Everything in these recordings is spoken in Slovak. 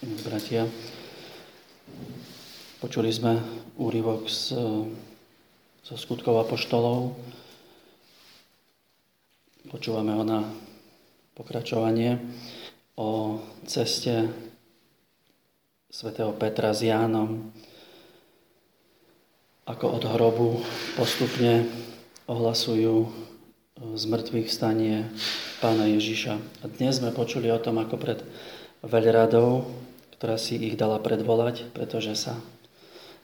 bratia. Počuli sme úryvok z, zo skutkov apoštolov. Počúvame ho na pokračovanie o ceste svätého Petra s Jánom, ako od hrobu postupne ohlasujú z mŕtvych stanie pána Ježiša. A dnes sme počuli o tom, ako pred veľradou, ktorá si ich dala predvolať, pretože sa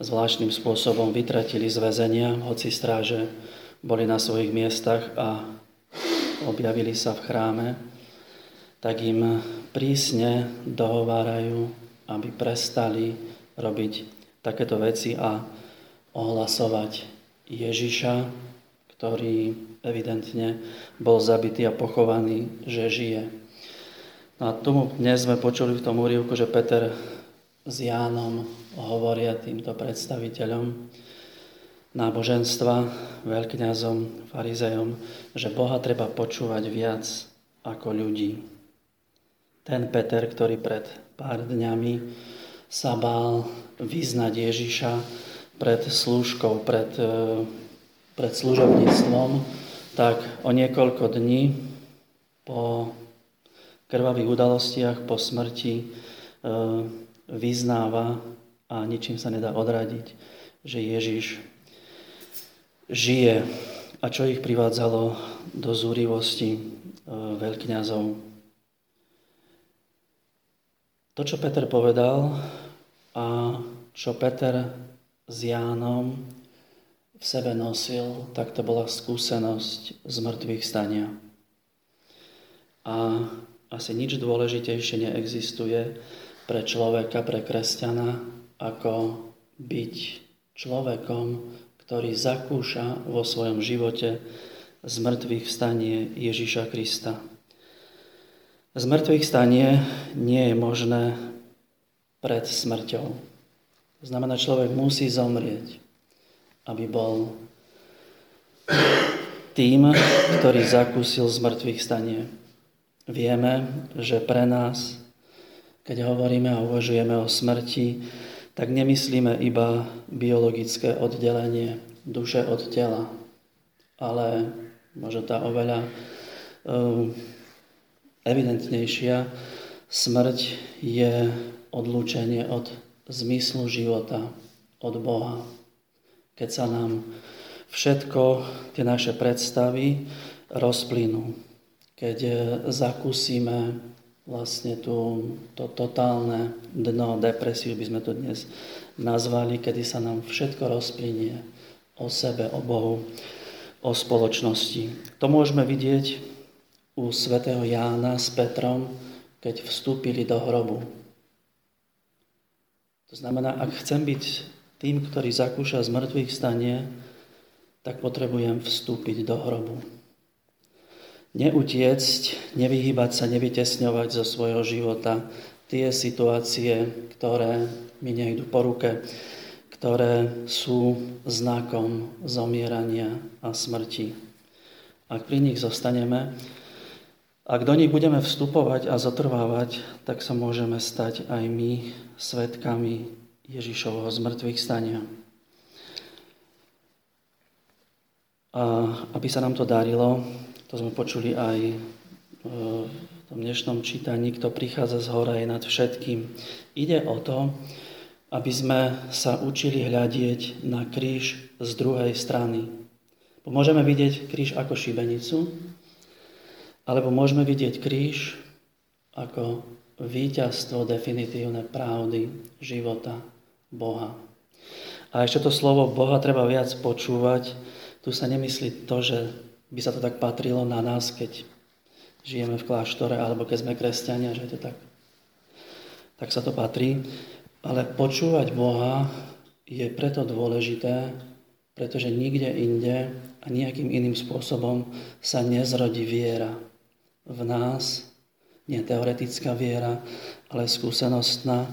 zvláštnym spôsobom vytratili z väzenia, hoci stráže boli na svojich miestach a objavili sa v chráme, tak im prísne dohovárajú, aby prestali robiť takéto veci a ohlasovať Ježiša, ktorý evidentne bol zabitý a pochovaný, že žije. No a tomu dnes sme počuli v tom úrivku, že Peter s Jánom hovoria týmto predstaviteľom náboženstva, veľkňazom, farizejom, že Boha treba počúvať viac ako ľudí. Ten Peter, ktorý pred pár dňami sa bál vyznať Ježiša pred slúžkou, pred, e, pred služobníctvom, tak o niekoľko dní po krvavých udalostiach, po smrti e, vyznáva a ničím sa nedá odradiť, že Ježiš žije a čo ich privádzalo do zúrivosti e, veľkňazov. To, čo Peter povedal a čo Peter s Jánom v sebe nosil, tak to bola skúsenosť z mŕtvych stania. A asi nič dôležitejšie neexistuje pre človeka, pre kresťana, ako byť človekom, ktorý zakúša vo svojom živote z stanie Ježíša Krista. Z stanie nie je možné pred smrťou. To znamená, človek musí zomrieť, aby bol tým, ktorý zakúsil z mŕtvych stanie. Vieme, že pre nás, keď hovoríme a uvažujeme o smrti, tak nemyslíme iba biologické oddelenie duše od tela, ale možno tá oveľa um, evidentnejšia smrť je odlúčenie od zmyslu života od Boha. Keď sa nám všetko, tie naše predstavy rozplynú. Keď zakúsime vlastne tú, to totálne dno, depresiu by sme to dnes nazvali, kedy sa nám všetko rozplynie o sebe, o Bohu, o spoločnosti. To môžeme vidieť u svätého Jána s Petrom, keď vstúpili do hrobu. To znamená, ak chcem byť tým, ktorý zakúša z mŕtvych stanie, tak potrebujem vstúpiť do hrobu. Neutiecť, nevyhýbať sa, nevytesňovať zo svojho života tie situácie, ktoré mi nejdu po ruke, ktoré sú znakom zomierania a smrti. Ak pri nich zostaneme, ak do nich budeme vstupovať a zotrvávať, tak sa môžeme stať aj my svetkami Ježišovho zmrtvých stania. A aby sa nám to darilo, to sme počuli aj e, v tom dnešnom čítaní, kto prichádza z hora je nad všetkým. Ide o to, aby sme sa učili hľadieť na kríž z druhej strany. Môžeme vidieť kríž ako šibenicu, alebo môžeme vidieť kríž ako víťazstvo definitívne pravdy života Boha. A ešte to slovo Boha treba viac počúvať. Tu sa nemyslí to, že by sa to tak patrilo na nás, keď žijeme v kláštore, alebo keď sme kresťania, že je to tak, tak sa to patrí. Ale počúvať Boha je preto dôležité, pretože nikde inde a nejakým iným spôsobom sa nezrodí viera v nás, nie teoretická viera, ale skúsenostná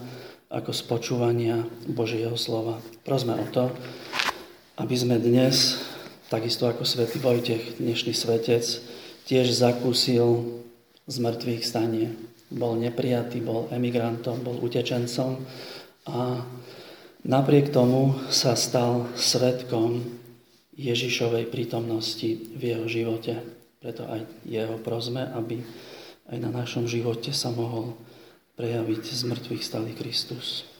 ako z počúvania Božieho slova. Prosme o to, aby sme dnes, takisto ako svätý Vojtech, dnešný svetec, tiež zakúsil z mŕtvych stanie. bol neprijatý, bol emigrantom, bol utečencom a napriek tomu sa stal svetkom Ježišovej prítomnosti v jeho živote. Preto aj jeho prozme, aby aj na našom živote sa mohol prejaviť z mŕtvych stály Kristus.